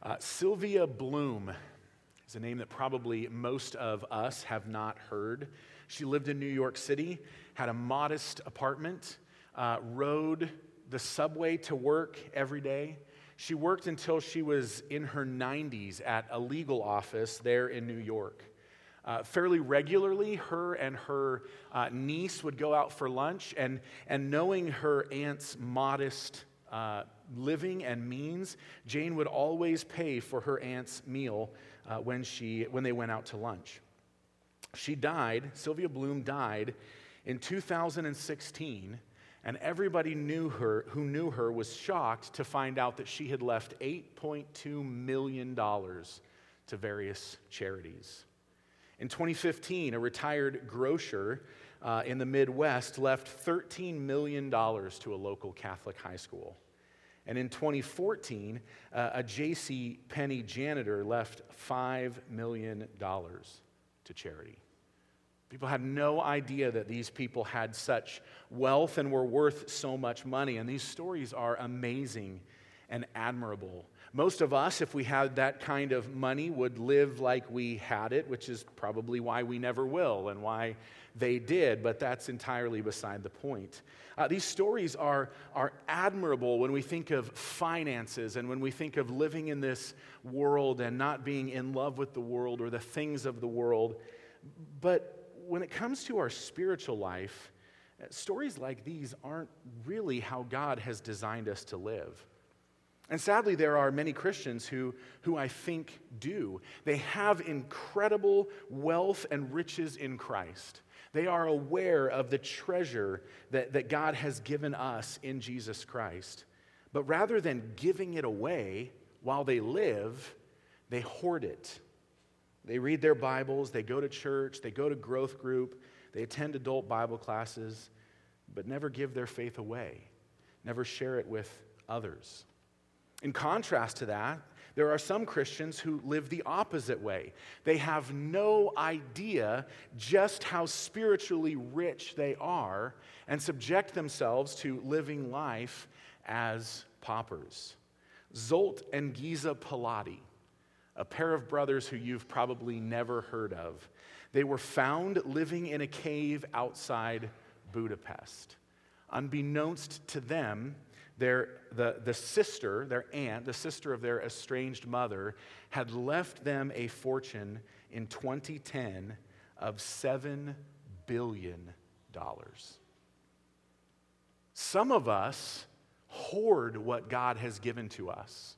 Uh, Sylvia Bloom is a name that probably most of us have not heard. She lived in New York City, had a modest apartment, uh, rode the subway to work every day. She worked until she was in her 90s at a legal office there in New York. Uh, fairly regularly, her and her uh, niece would go out for lunch, and, and knowing her aunt's modest uh, living and means, Jane would always pay for her aunt's meal uh, when, she, when they went out to lunch. She died, Sylvia Bloom died in 2016, and everybody knew her, who knew her was shocked to find out that she had left $8.2 million to various charities. In 2015, a retired grocer uh, in the Midwest left $13 million to a local Catholic high school. And in 2014, uh, a J.C. Penney janitor left $5 million to charity. People had no idea that these people had such wealth and were worth so much money. And these stories are amazing and admirable. Most of us, if we had that kind of money, would live like we had it, which is probably why we never will and why they did, but that's entirely beside the point. Uh, these stories are, are admirable when we think of finances and when we think of living in this world and not being in love with the world or the things of the world. But when it comes to our spiritual life, stories like these aren't really how God has designed us to live. And sadly, there are many Christians who, who I think do. They have incredible wealth and riches in Christ. They are aware of the treasure that, that God has given us in Jesus Christ. But rather than giving it away while they live, they hoard it. They read their Bibles, they go to church, they go to growth group, they attend adult Bible classes, but never give their faith away, never share it with others. In contrast to that, there are some Christians who live the opposite way. They have no idea just how spiritually rich they are and subject themselves to living life as paupers. Zolt and Giza Palati, a pair of brothers who you've probably never heard of, they were found living in a cave outside Budapest. Unbeknownst to them, their, the, the sister, their aunt, the sister of their estranged mother, had left them a fortune in 2010 of $7 billion. Some of us hoard what God has given to us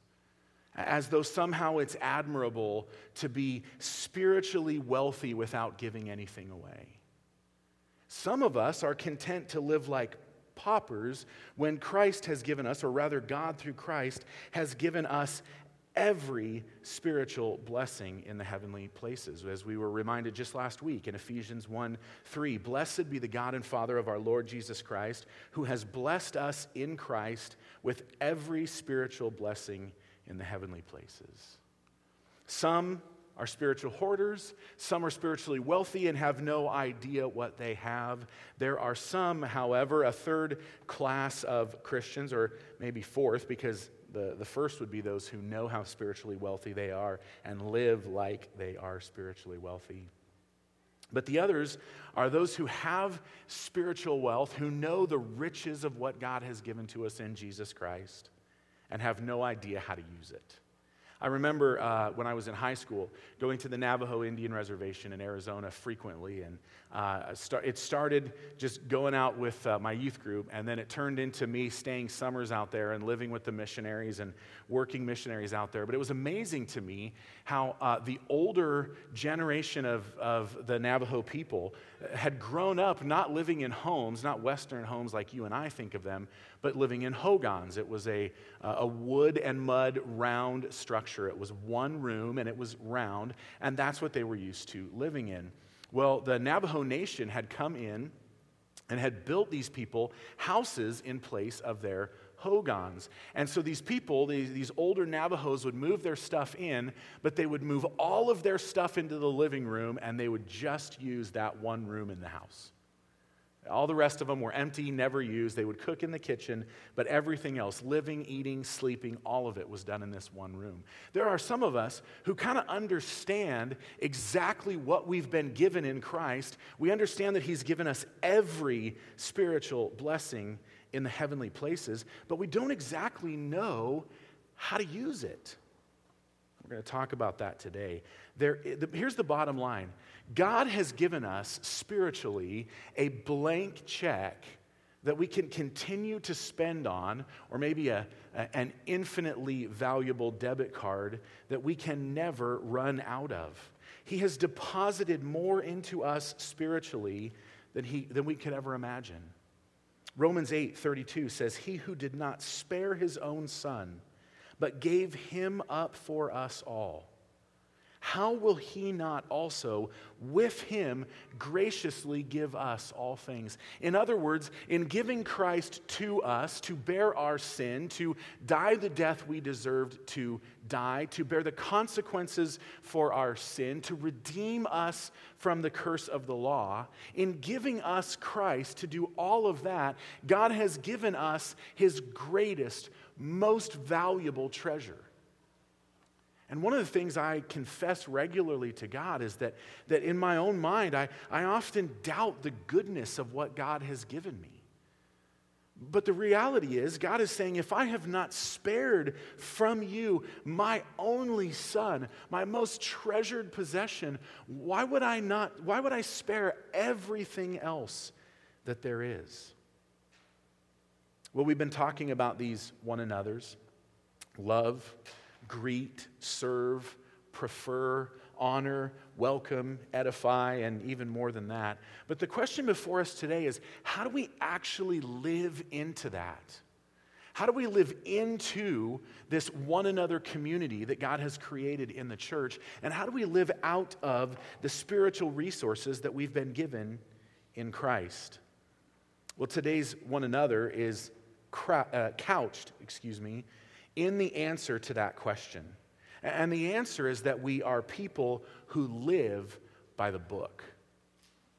as though somehow it's admirable to be spiritually wealthy without giving anything away. Some of us are content to live like paupers when Christ has given us, or rather, God through Christ has given us every spiritual blessing in the heavenly places. As we were reminded just last week in Ephesians 1 3, blessed be the God and Father of our Lord Jesus Christ, who has blessed us in Christ with every spiritual blessing in the heavenly places. Some are spiritual hoarders. Some are spiritually wealthy and have no idea what they have. There are some, however, a third class of Christians, or maybe fourth, because the, the first would be those who know how spiritually wealthy they are and live like they are spiritually wealthy. But the others are those who have spiritual wealth, who know the riches of what God has given to us in Jesus Christ, and have no idea how to use it. I remember uh, when I was in high school going to the Navajo Indian Reservation in Arizona frequently, and uh, it started just going out with uh, my youth group, and then it turned into me staying summers out there and living with the missionaries and working missionaries out there. But it was amazing to me how uh, the older generation of, of the Navajo people had grown up not living in homes, not Western homes like you and I think of them, but living in hogans. It was a, a wood and mud round structure. It was one room and it was round, and that's what they were used to living in. Well, the Navajo Nation had come in and had built these people houses in place of their hogans. And so these people, these, these older Navajos, would move their stuff in, but they would move all of their stuff into the living room and they would just use that one room in the house. All the rest of them were empty, never used. They would cook in the kitchen, but everything else, living, eating, sleeping, all of it was done in this one room. There are some of us who kind of understand exactly what we've been given in Christ. We understand that He's given us every spiritual blessing in the heavenly places, but we don't exactly know how to use it. We're going to talk about that today. There, here's the bottom line God has given us spiritually a blank check that we can continue to spend on, or maybe a, a, an infinitely valuable debit card that we can never run out of. He has deposited more into us spiritually than, he, than we could ever imagine. Romans 8 32 says, He who did not spare his own son, but gave him up for us all how will he not also, with him, graciously give us all things? In other words, in giving Christ to us to bear our sin, to die the death we deserved to die, to bear the consequences for our sin, to redeem us from the curse of the law, in giving us Christ to do all of that, God has given us his greatest, most valuable treasure. And one of the things I confess regularly to God is that, that in my own mind, I, I often doubt the goodness of what God has given me. But the reality is, God is saying, if I have not spared from you my only son, my most treasured possession, why would I not, why would I spare everything else that there is? Well, we've been talking about these one another's love, greet, serve, prefer, honor, welcome, edify, and even more than that. But the question before us today is how do we actually live into that? How do we live into this one another community that God has created in the church? And how do we live out of the spiritual resources that we've been given in Christ? Well, today's one another is uh, couched, excuse me, in the answer to that question. And the answer is that we are people who live by the book.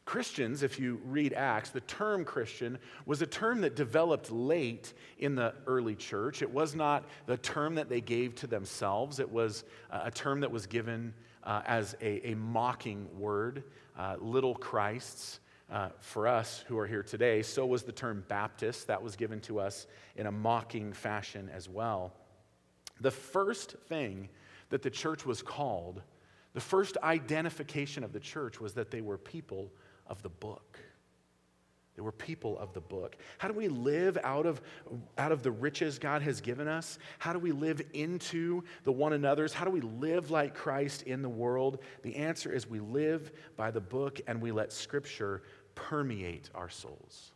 Christians, if you read Acts, the term Christian was a term that developed late in the early church. It was not the term that they gave to themselves, it was a term that was given uh, as a, a, mocking word, uh, little Christs. Uh, for us who are here today, so was the term Baptist. That was given to us in a mocking fashion as well. The first thing that the church was called, the first identification of the church was that they were people of the book. They were people of the book. How do we live out of, out of the riches God has given us? How do we live into the one another's? How do we live like Christ in the world? The answer is we live by the book and we let Scripture permeate our souls.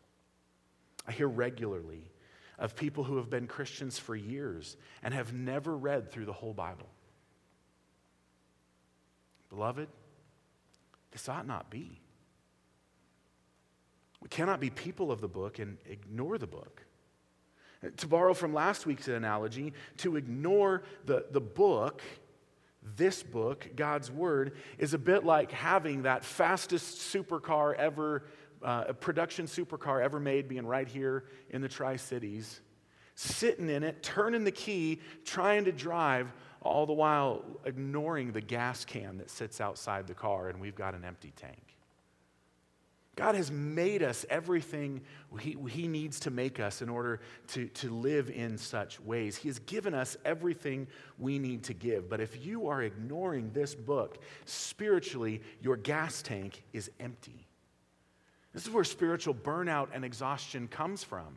I hear regularly of people who have been Christians for years and have never read through the whole Bible. Beloved, this ought not be. We cannot be people of the book and ignore the book. To borrow from last week's analogy, to ignore the, the book, this book, God's Word, is a bit like having that fastest supercar ever uh, a production supercar ever made being right here in the Tri Cities, sitting in it, turning the key, trying to drive, all the while ignoring the gas can that sits outside the car, and we've got an empty tank. God has made us everything he, he, needs to make us in order to, to live in such ways. He has given us everything we need to give. But if you are ignoring this book, spiritually, your gas tank is empty. This is where spiritual burnout and exhaustion comes from.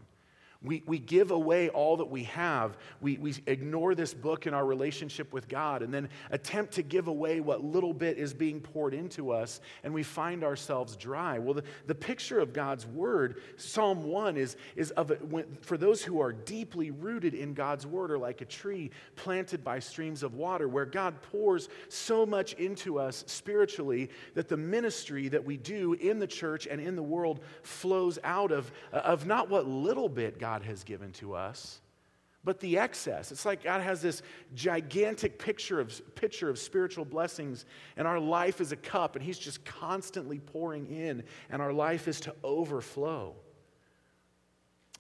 We, we give away all that we have. We, we ignore this book in our relationship with God and then attempt to give away what little bit is being poured into us, and we find ourselves dry. Well, the, the picture of God's word, Psalm 1, is, is of it, for those who are deeply rooted in God's word, are like a tree planted by streams of water, where God pours so much into us spiritually that the ministry that we do in the church and in the world flows out of, of not what little bit God God has given to us, but the excess. It's like God has this gigantic picture of, picture of spiritual blessings, and our life is a cup, and He's just constantly pouring in, and our life is to overflow.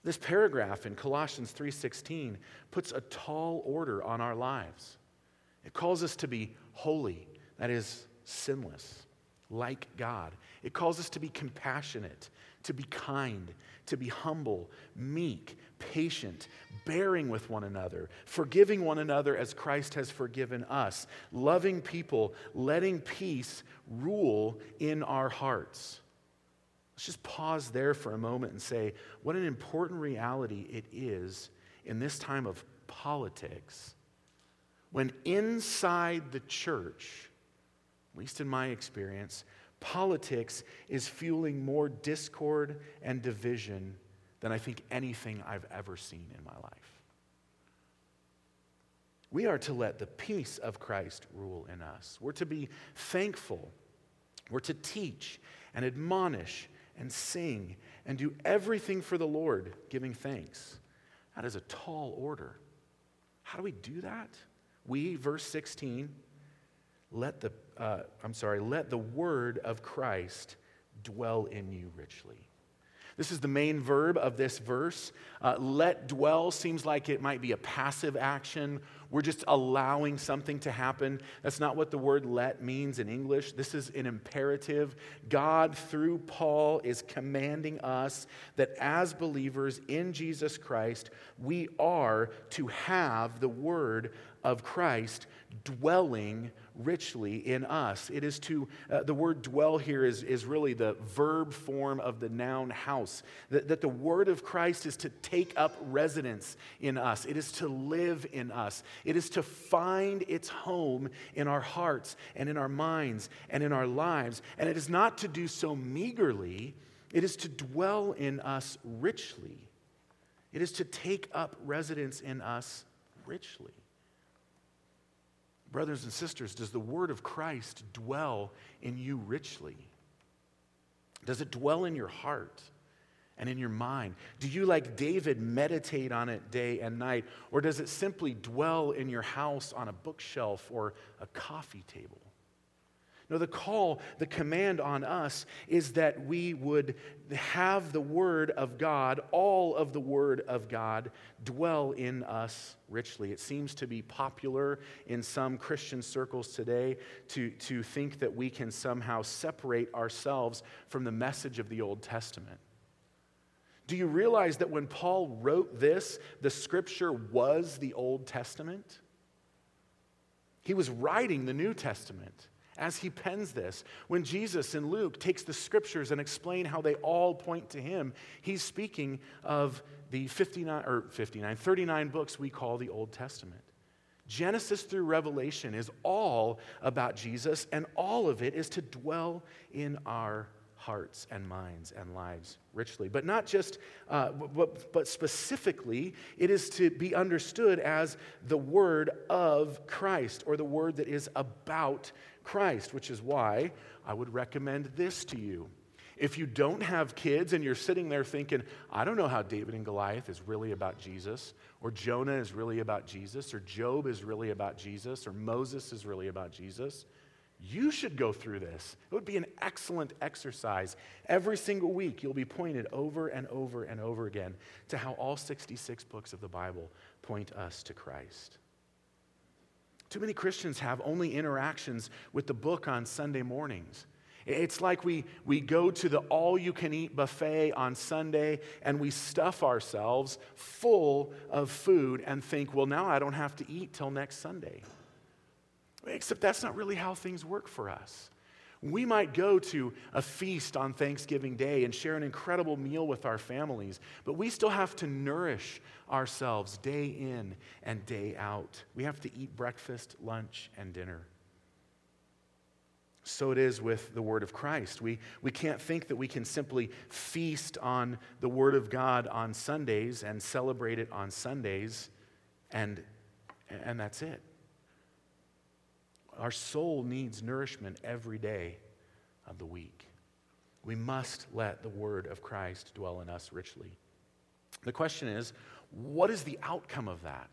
This paragraph in Colossians 3:16 puts a tall order on our lives. It calls us to be holy, that is sinless, like God. It calls us to be compassionate, to be kind, to be humble, meek, patient, bearing with one another, forgiving one another as Christ has forgiven us, loving people, letting peace rule in our hearts. Let's just pause there for a moment and say what an important reality it is in this time of politics when inside the church, at least in my experience, politics is fueling more discord and division than I think anything I've ever seen in my life. We are to let the peace of Christ rule in us. We're to be thankful. We're to teach and admonish and sing and do everything for the Lord, giving thanks. That is a tall order. How do we do that? We, verse 16, let the, uh, I'm sorry, let the word of Christ dwell in you richly. This is the main verb of this verse. Uh, let dwell seems like it might be a passive action. We're just allowing something to happen. That's not what the word let means in English. This is an imperative. God, through Paul, is commanding us that as believers in Jesus Christ, we are to have the word of Christ dwelling richly in us. It is to, uh, the word dwell here is, is really the verb form of the noun house. That, that the word of Christ is to take up residence in us, it is to live in us, it is to find its home in our hearts and in our minds and in our lives. And it is not to do so meagerly, it is to dwell in us richly. It is to take up residence in us richly. Brothers and sisters, does the word of Christ dwell in you richly? Does it dwell in your heart and in your mind? Do you, like David, meditate on it day and night? Or does it simply dwell in your house on a bookshelf or a coffee table? No, the call, the command on us is that we would have the Word of God, all of the Word of God, dwell in us richly. It seems to be popular in some Christian circles today to, to think that we can somehow separate ourselves from the message of the Old Testament. Do you realize that when Paul wrote this, the scripture was the Old Testament? He was writing the New Testament as he pens this. When Jesus in Luke takes the scriptures and explain how they all point to him, he's speaking of the 59 or 59 39 books we call the Old Testament. Genesis through Revelation is all about Jesus and all of it is to dwell in our hearts and minds and lives richly. But not just, uh, but, but specifically, it is to be understood as the word of Christ or the word that is about Christ, which is why I would recommend this to you. If you don't have kids and you're sitting there thinking, I don't know how David and Goliath is really about Jesus, or Jonah is really about Jesus, or Job is really about Jesus, or Moses is really about Jesus, you should go through this. It would be an excellent exercise. Every single week, you'll be pointed over and over and over again to how all 66 books of the Bible point us to Christ. Too many Christians have only interactions with the book on Sunday mornings. It's like we, we go to the all you can eat buffet on Sunday and we stuff ourselves full of food and think, well, now I don't have to eat till next Sunday. Except that's not really how things work for us. We might go to a feast on Thanksgiving Day and share an incredible meal with our families, but we still have to nourish ourselves day in and day out. We have to eat breakfast, lunch, and dinner. So it is with the Word of Christ. We, we can't think that we can simply feast on the Word of God on Sundays and celebrate it on Sundays, and, and that's it. Our soul needs nourishment every day of the week. We must let the word of Christ dwell in us richly. The question is what is the outcome of that?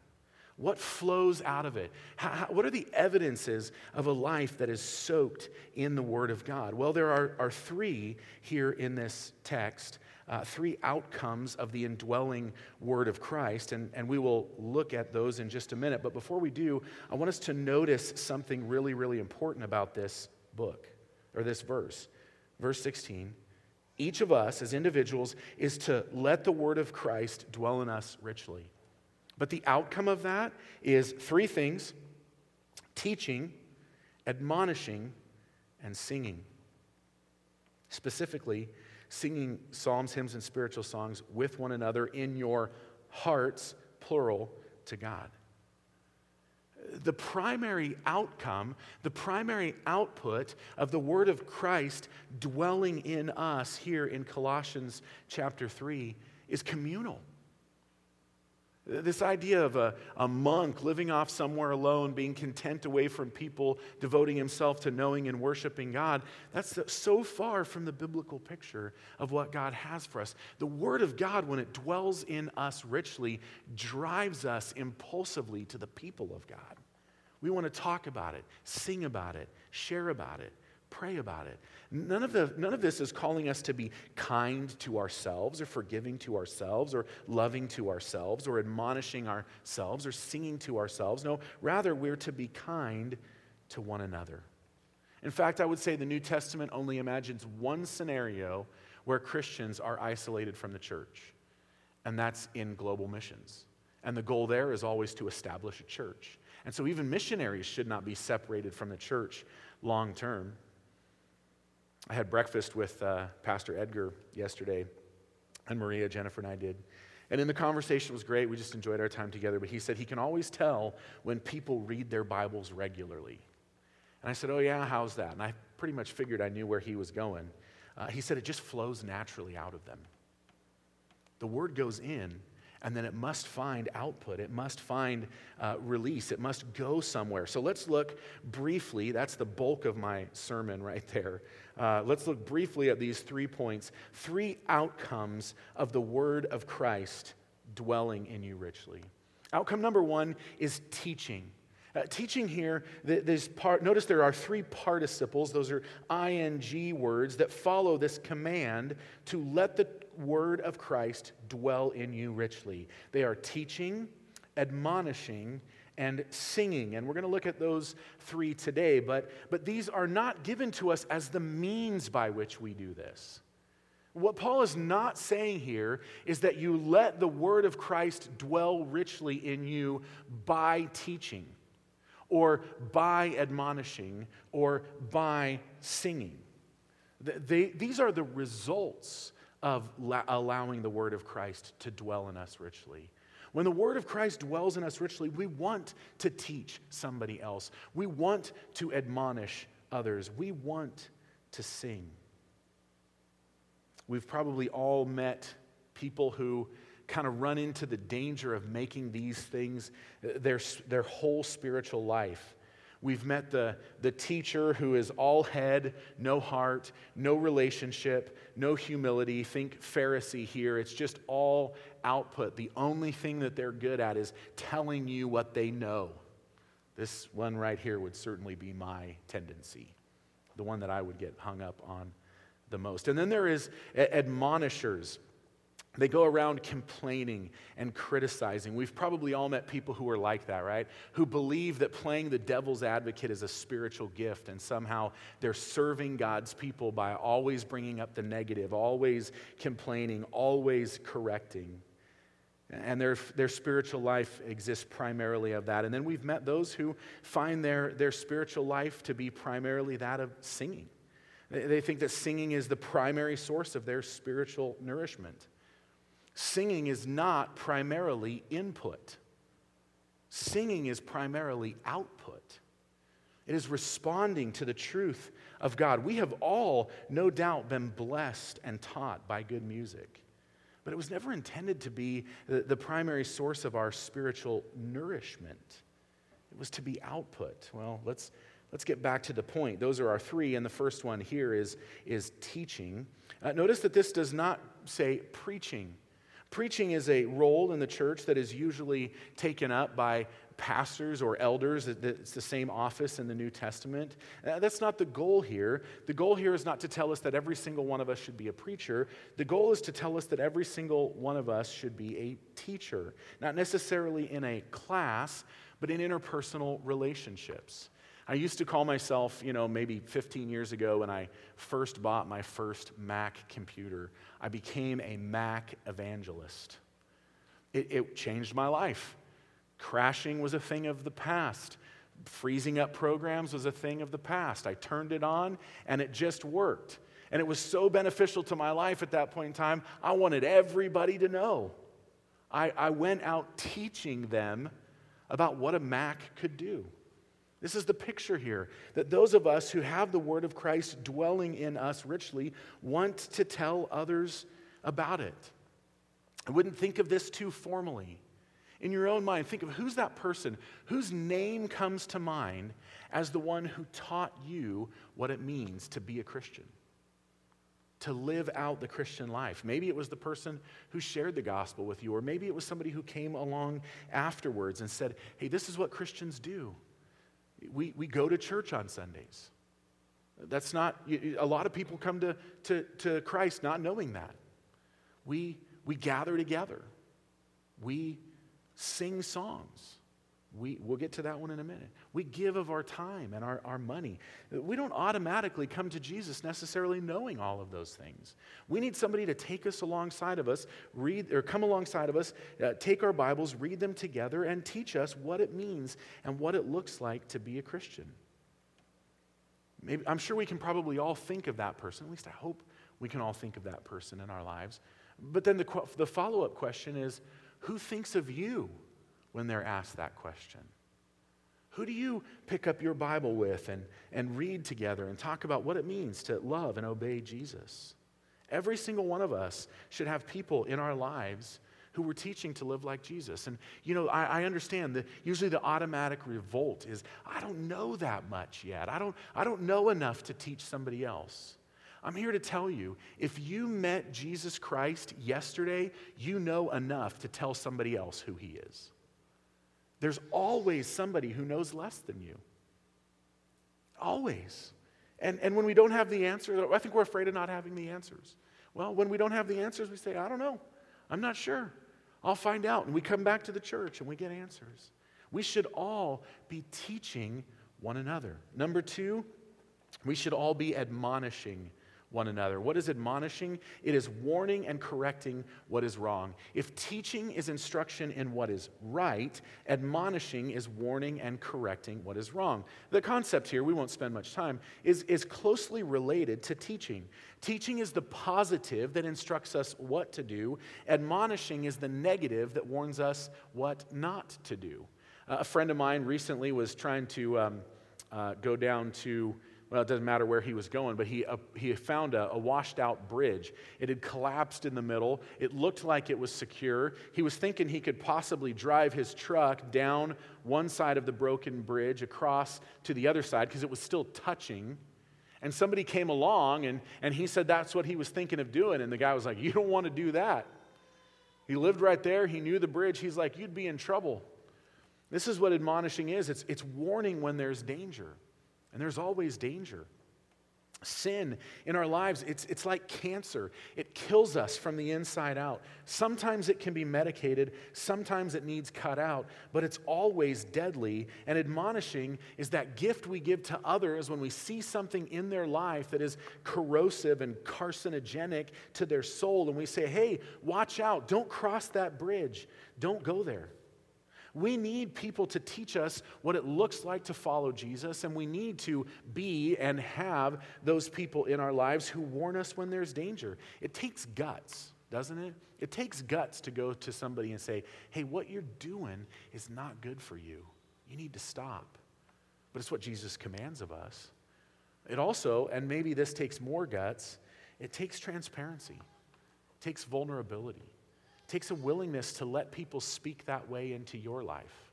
What flows out of it? How, what are the evidences of a life that is soaked in the Word of God? Well, there are, are three here in this text, uh, three outcomes of the indwelling Word of Christ, and, and we will look at those in just a minute. But before we do, I want us to notice something really, really important about this book or this verse. Verse 16 each of us as individuals is to let the word of Christ dwell in us richly. But the outcome of that is three things teaching, admonishing, and singing. Specifically, singing psalms, hymns, and spiritual songs with one another in your hearts, plural, to God the primary outcome, the primary output of the Word of Christ dwelling in us here in Colossians chapter 3 is communal. This idea of a, a monk living off somewhere alone, being content away from people, devoting himself to knowing and worshiping God, that's so far from the biblical picture of what God has for us. The Word of God, when it dwells in us richly, drives us impulsively to the people of God. We want to talk about it, sing about it, share about it, pray about it. None of, the, none of this is calling us to be kind to ourselves or forgiving to ourselves or loving to ourselves or admonishing ourselves or singing to ourselves. No, rather, we're to be kind to one another. In fact, I would say the New Testament only imagines one scenario where Christians are isolated from the church, and that's in global missions. And the goal there is always to establish a church. And so even missionaries should not be separated from the church long term. I had breakfast with uh, Pastor Edgar yesterday, and Maria, Jennifer, and I did. And in the conversation was great. We just enjoyed our time together. But he said he can always tell when people read their Bibles regularly. And I said, Oh, yeah, how's that? And I pretty much figured I knew where he was going. Uh, he said it just flows naturally out of them. The word goes in, and then it must find output. It must find uh, release. It must go somewhere. So let's look briefly, that's the bulk of my sermon right there. Uh, let's look briefly at these three points, three outcomes of the word of Christ dwelling in you richly. Outcome number one is teaching. Uh, teaching here, this part, notice there are three participles. Those are ing words that follow this command to let the word of Christ dwell in you richly. They are teaching, admonishing, and singing. And we're going to look at those three today, but, but these are not given to us as the means by which we do this. What Paul is not saying here is that you let the word of Christ dwell richly in you by teaching or by admonishing or by singing. They, these are the results of la- allowing the word of Christ to dwell in us richly. When the word of Christ dwells in us richly, we want to teach somebody else. We want to admonish others. We want to sing. We've probably all met people who kind of run into the danger of making these things uh, their, their whole spiritual life. We've met the, the teacher who is all head, no heart, no relationship, no humility. Think Pharisee here. It's just all output. The only thing that they're good at is telling you what they know. This one right here would certainly be my tendency, the one that I would get hung up on the most. And then there is admonishers. They go around complaining and criticizing. We've probably all met people who are like that, right? Who believe that playing the devil's advocate is a spiritual gift, and somehow they're serving God's people by always bringing up the negative, always complaining, always correcting. And their, their spiritual life exists primarily of that. And then we've met those who find their, their spiritual life to be primarily that of singing. They think that singing is the primary source of their spiritual nourishment. Singing is not primarily input, singing is primarily output. It is responding to the truth of God. We have all, no doubt, been blessed and taught by good music, but it was never intended to be the, primary source of our spiritual nourishment. It was to be output. Well, let's, let's get back to the point. Those are our three, and the first one here is, is teaching. Uh, notice that this does not say preaching. Preaching is a role in the church that is usually taken up by pastors or elders. It's the same office in the New Testament. Uh, that's not the goal here. The goal here is not to tell us that every single one of us should be a preacher. The goal is to tell us that every single one of us should be a teacher, not necessarily in a class, but in interpersonal relationships. I used to call myself, you know, maybe 15 years ago when I first bought my first Mac computer, I became a Mac evangelist. It, it changed my life. Crashing was a thing of the past. Freezing up programs was a thing of the past. I turned it on and it just worked. And it was so beneficial to my life at that point in time, I wanted everybody to know. I, I went out teaching them about what a Mac could do. This is the picture here that those of us who have the word of Christ dwelling in us richly want to tell others about it. I wouldn't think of this too formally. In your own mind, think of who's that person whose name comes to mind as the one who taught you what it means to be a Christian, to live out the Christian life. Maybe it was the person who shared the gospel with you, or maybe it was somebody who came along afterwards and said, Hey, this is what Christians do. We, we go to church on Sundays. That's not, a lot of people come to, to, to Christ not knowing that. We, we gather together. We sing songs. We, we'll get to that one in a minute. We give of our time and our, our money. We don't automatically come to Jesus necessarily knowing all of those things. We need somebody to take us alongside of us, read or come alongside of us, uh, take our Bibles, read them together, and teach us what it means and what it looks like to be a Christian. Maybe, I'm sure we can probably all think of that person. At least I hope we can all think of that person in our lives. But then the, the follow up question is who thinks of you when they're asked that question? Who do you pick up your Bible with and, and read together and talk about what it means to love and obey Jesus? Every single one of us should have people in our lives who we're teaching to live like Jesus. And, you know, I, I, understand that usually the automatic revolt is, I don't know that much yet. I don't, I don't know enough to teach somebody else. I'm here to tell you if you met Jesus Christ yesterday, you know enough to tell somebody else who he is. There's always somebody who knows less than you. Always. And, and when we don't have the answer, I think we're afraid of not having the answers. Well, when we don't have the answers, we say, I don't know. I'm not sure. I'll find out. And we come back to the church and we get answers. We should all be teaching one another. Number two, we should all be admonishing one another. What is admonishing? It is warning and correcting what is wrong. If teaching is instruction in what is right, admonishing is warning and correcting what is wrong. The concept here, we won't spend much time, is, is closely related to teaching. Teaching is the positive that instructs us what to do, admonishing is the negative that warns us what not to do. Uh, a friend of mine recently was trying to um, uh, go down to well, it doesn't matter where he was going, but he, uh, he found a, a washed out bridge. It had collapsed in the middle. It looked like it was secure. He was thinking he could possibly drive his truck down one side of the broken bridge across to the other side because it was still touching. And somebody came along and, and he said that's what he was thinking of doing. And the guy was like, You don't want to do that. He lived right there. He knew the bridge. He's like, You'd be in trouble. This is what admonishing is it's, it's warning when there's danger. And there's always danger. Sin in our lives, it's, it's like cancer. It kills us from the inside out. Sometimes it can be medicated, sometimes it needs cut out, but it's always deadly. And admonishing is that gift we give to others when we see something in their life that is corrosive and carcinogenic to their soul, and we say, hey, watch out, don't cross that bridge, don't go there. We need people to teach us what it looks like to follow Jesus, and we need to be and have those people in our lives who warn us when there's danger. It takes guts, doesn't it? It takes guts to go to somebody and say, hey, what you're doing is not good for you. You need to stop. But it's what Jesus commands of us. It also, and maybe this takes more guts, it takes transparency, it takes vulnerability. It takes a willingness to let people speak that way into your life.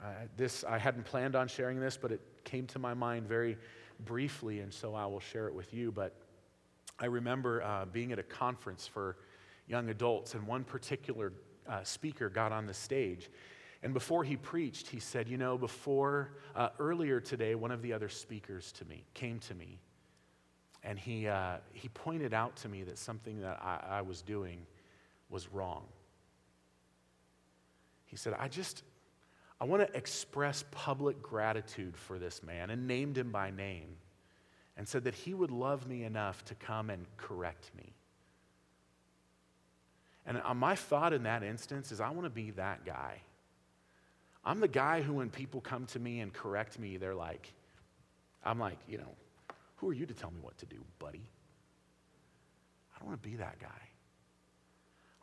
Uh, this, I hadn't planned on sharing this, but it came to my mind very briefly, and so I will share it with you. But I remember uh, being at a conference for young adults, and one particular uh, speaker got on the stage. And before he preached, he said, You know, before, uh, earlier today, one of the other speakers to me came to me, and he, uh, he pointed out to me that something that I, I was doing was wrong. He said, I just, I want to express public gratitude for this man, and named him by name, and said that he would love me enough to come and correct me. And uh, my thought in that instance is, I want to be that guy. I'm the guy who, when people come to me and correct me, they're like, I'm like, you know, who are you to tell me what to do, buddy? I don't want to be that guy.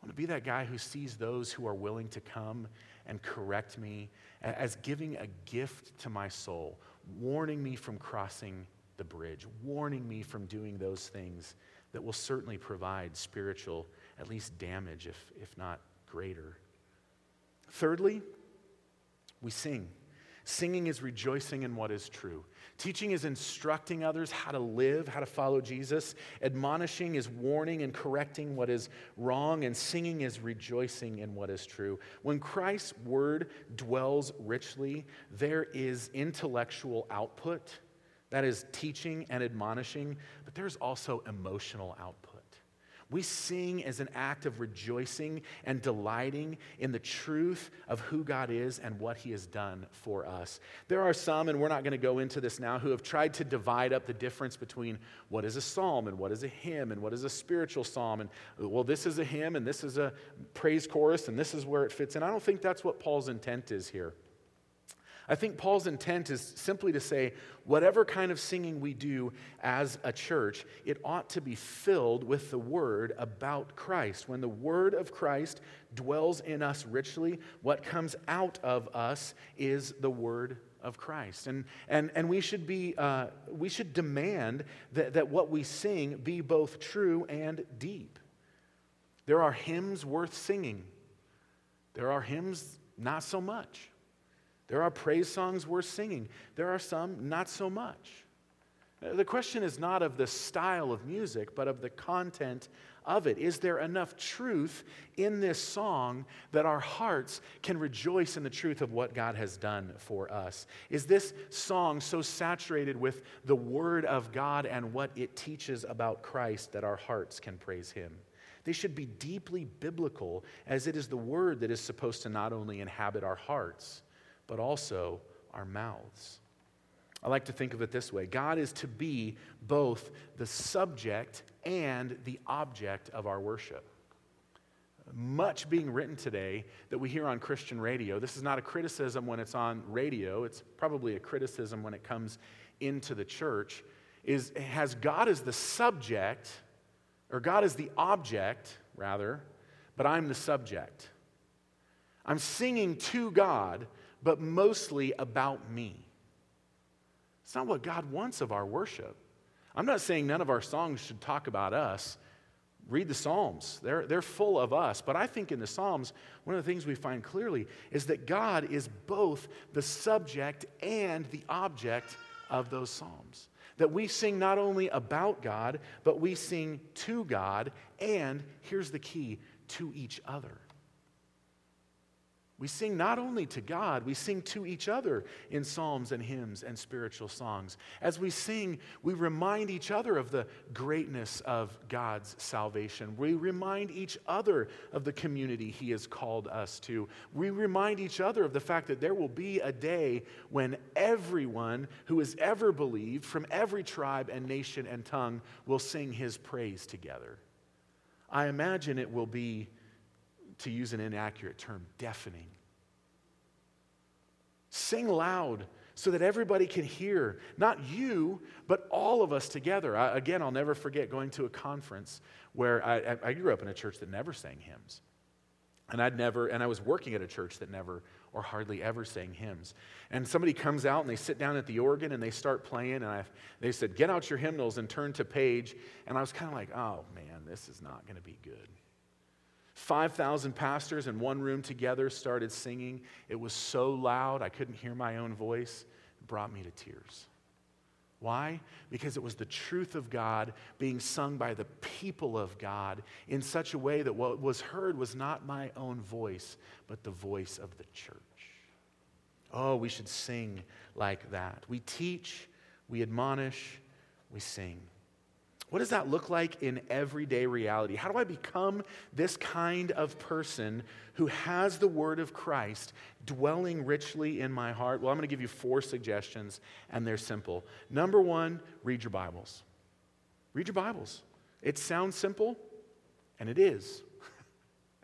To be that guy who sees those who are willing to come and correct me as giving a gift to my soul, warning me from crossing the bridge, warning me from doing those things that will certainly provide spiritual, at least damage, if, if not greater. Thirdly, we sing. Singing is rejoicing in what is true. Teaching is instructing others how to live, how to follow Jesus. Admonishing is warning and correcting what is wrong. And singing is rejoicing in what is true. When Christ's word dwells richly, there is intellectual output. That is teaching and admonishing, but there's also emotional output. We sing as an act of rejoicing and delighting in the truth of who God is and what He has done for us. There are some, and we're not going to go into this now, who have tried to divide up the difference between what is a psalm and what is a hymn and what is a spiritual psalm. And, uh, well, this is a hymn and this is a praise chorus and this is where it fits in. I don't think that's what Paul's intent is here. I think Paul's intent is simply to say whatever kind of singing we do as a church, it ought to be filled with the word about Christ. When the word of Christ dwells in us richly, what comes out of us is the word of Christ. And, and, and we, should be, uh, we should demand that, that what we sing be both true and deep. There are hymns worth singing, there are hymns not so much. There are praise songs worth singing, there are some not so much. Uh, the question is not of the style of music, but of the content of it. Is there enough truth in this song that our hearts can rejoice in the truth of what God has done for us? Is this song so saturated with the Word of God and what it teaches about Christ that our hearts can praise Him? They should be deeply biblical, as it is the Word that is supposed to not only inhabit our hearts but also our mouths. I like to think of it this way God is to be both the subject and the object of our worship. Much being written today that we hear on Christian radio. This is not a criticism when it's on radio, it's probably a criticism when it comes into the church. Is has God as the subject, or God as the object, rather, but I'm the subject. I'm singing to God, but mostly about me. It's not what God wants of our worship. I'm not saying none of our songs should talk about us. Read the Psalms, they're, they're full of us. But I think in the Psalms, one of the things we find clearly is that God is both the subject and the object of those Psalms. That we sing not only about God, but we sing to God, and here's the key to each other. We sing not only to God, we sing to each other in psalms and hymns and spiritual songs. As we sing, we remind each other of the greatness of God's salvation. We remind each other of the community He has called us to. We remind each other of the fact that there will be a day when everyone who has ever believed from every tribe and nation and tongue will sing His praise together. I imagine it will be to use an inaccurate term, deafening. Sing loud so that everybody can hear, not you, but all of us together. I, again, I'll never forget going to a conference where I, I grew up in a church that never sang hymns. And I'd never, and I was working at a church that never or hardly ever sang hymns. And somebody comes out and they sit down at the organ and they start playing. And I, they said, Get out your hymnals and turn to page. And I was kind of like, Oh man, this is not going to be good. 5,000 pastors in one room together started singing. It was so loud, I couldn't hear my own voice. It brought me to tears. Why? Because it was the truth of God being sung by the people of God in such a way that what was heard was not my own voice, but the voice of the church. Oh, we should sing like that. We teach, we admonish, we sing. What does that look like in everyday reality? How do I become this kind of person who has the word of Christ dwelling richly in my heart? Well, I'm going to give you four suggestions, and they're simple. Number one, read your Bibles. Read your Bibles. It sounds simple, and it is.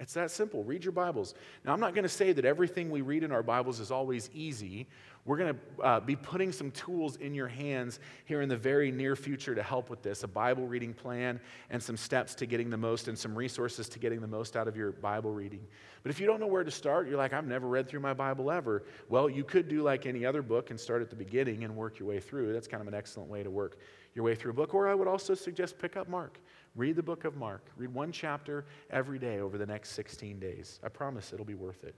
It's that simple. Read your Bibles. Now, I'm not going to say that everything we read in our Bibles is always easy. We're going to uh, be putting some tools in your hands here in the very near future to help with this a Bible reading plan and some steps to getting the most and some resources to getting the most out of your Bible reading. But if you don't know where to start, you're like, I've never read through my Bible ever. Well, you could do like any other book and start at the beginning and work your way through. That's kind of an excellent way to work your way through a book. Or I would also suggest pick up Mark. Read the book of Mark. Read one chapter every day over the next 16 days. I promise it'll be worth it.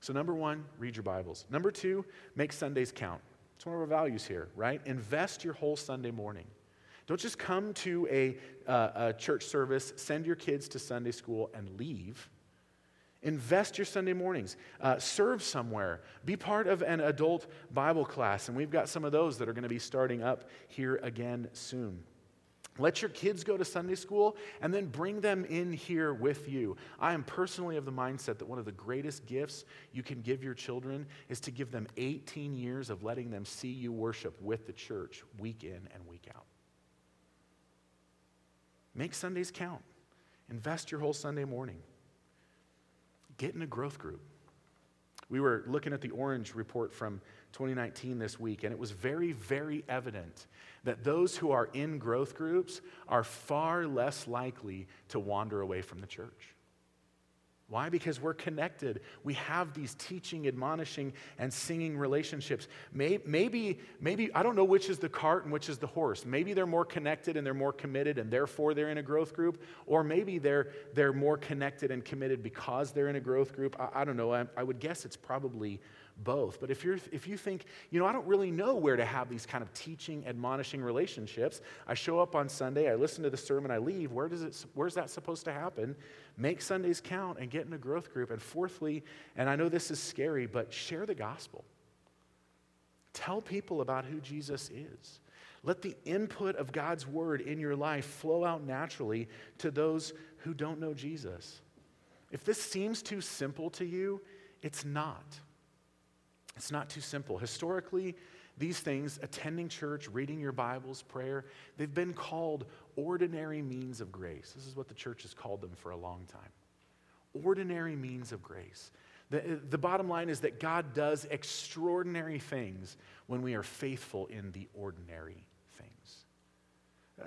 So, number one, read your Bibles. Number two, make Sundays count. It's one of our values here, right? Invest your whole Sunday morning. Don't just come to a, uh, a church service, send your kids to Sunday school, and leave. Invest your Sunday mornings. Uh, serve somewhere. Be part of an adult Bible class. And we've got some of those that are going to be starting up here again soon. Let your kids go to Sunday school and then bring them in here with you. I am personally of the mindset that one of the greatest gifts you can give your children is to give them 18 years of letting them see you worship with the church week in and week out. Make Sundays count. Invest your whole Sunday morning. Get in a growth group. We were looking at the Orange report from 2019 this week, and it was very, very evident that those who are in growth groups are far less likely to wander away from the church. Why? Because we're connected. We have these teaching, admonishing, and singing relationships. Maybe, maybe, I don't know which is the cart and which is the horse. Maybe they're more connected and they're more committed and therefore they're in a growth group. Or maybe they're, they're more connected and committed because they're in a growth group. I, I don't know. I, I would guess it's probably both. But if, you're, if you think, you know, I don't really know where to have these kind of teaching, admonishing relationships, I show up on Sunday, I listen to the sermon, I leave, where does it, where's that supposed to happen? Make Sundays count and get in a growth group. And fourthly, and I know this is scary, but share the gospel. Tell people about who Jesus is. Let the input of God's word in your life flow out naturally to those who don't know Jesus. If this seems too simple to you, it's not. It's not too simple. Historically, these things, attending church, reading your Bibles, prayer, they've been called ordinary means of grace. This is what the church has called them for a long time. Ordinary means of grace. The, the bottom line is that God does extraordinary things when we are faithful in the ordinary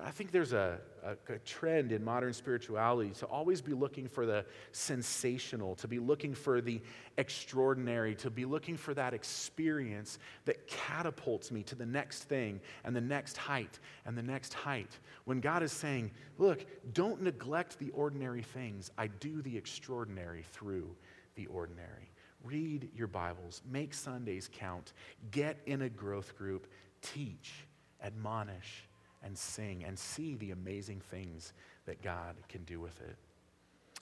I think there's a, a, a, trend in modern spirituality to always be looking for the sensational, to be looking for the extraordinary, to be looking for that experience that catapults me to the next thing and the next height and the next height. When God is saying, Look, don't neglect the ordinary things, I do the extraordinary through the ordinary. Read your Bibles, make Sundays count, get in a growth group, teach, admonish and sing and see the amazing things that God can do with it.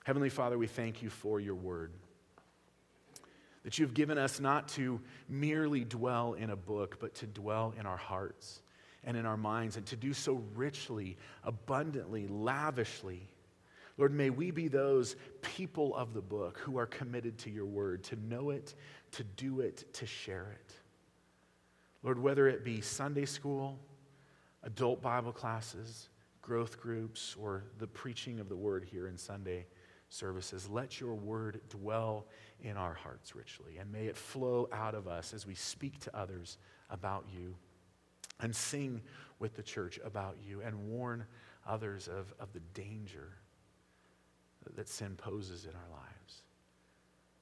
Heavenly Father, we thank you for your word. That you've given us not to merely dwell in a book, but to dwell in our hearts and in our minds, and to do so richly, abundantly, lavishly. Lord, may we be those people of the book who are committed to your word, to know it, to do it, to share it. Lord, whether it be Sunday school, adult Bible classes, growth groups, or the preaching of the word here in Sunday services. Let your word dwell in our hearts richly, and may it flow out of us as we speak to others about you and sing with the church about you and warn others of, of the danger that sin poses in our lives.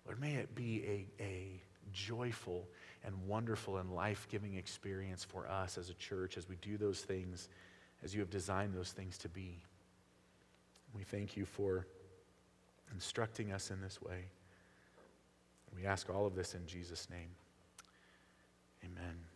Lord, may it be a, a joyful and wonderful and life giving experience for us as a church as we do those things as you have designed those things to be. We thank you for instructing us in this way. We ask all of this in Jesus' name. Amen.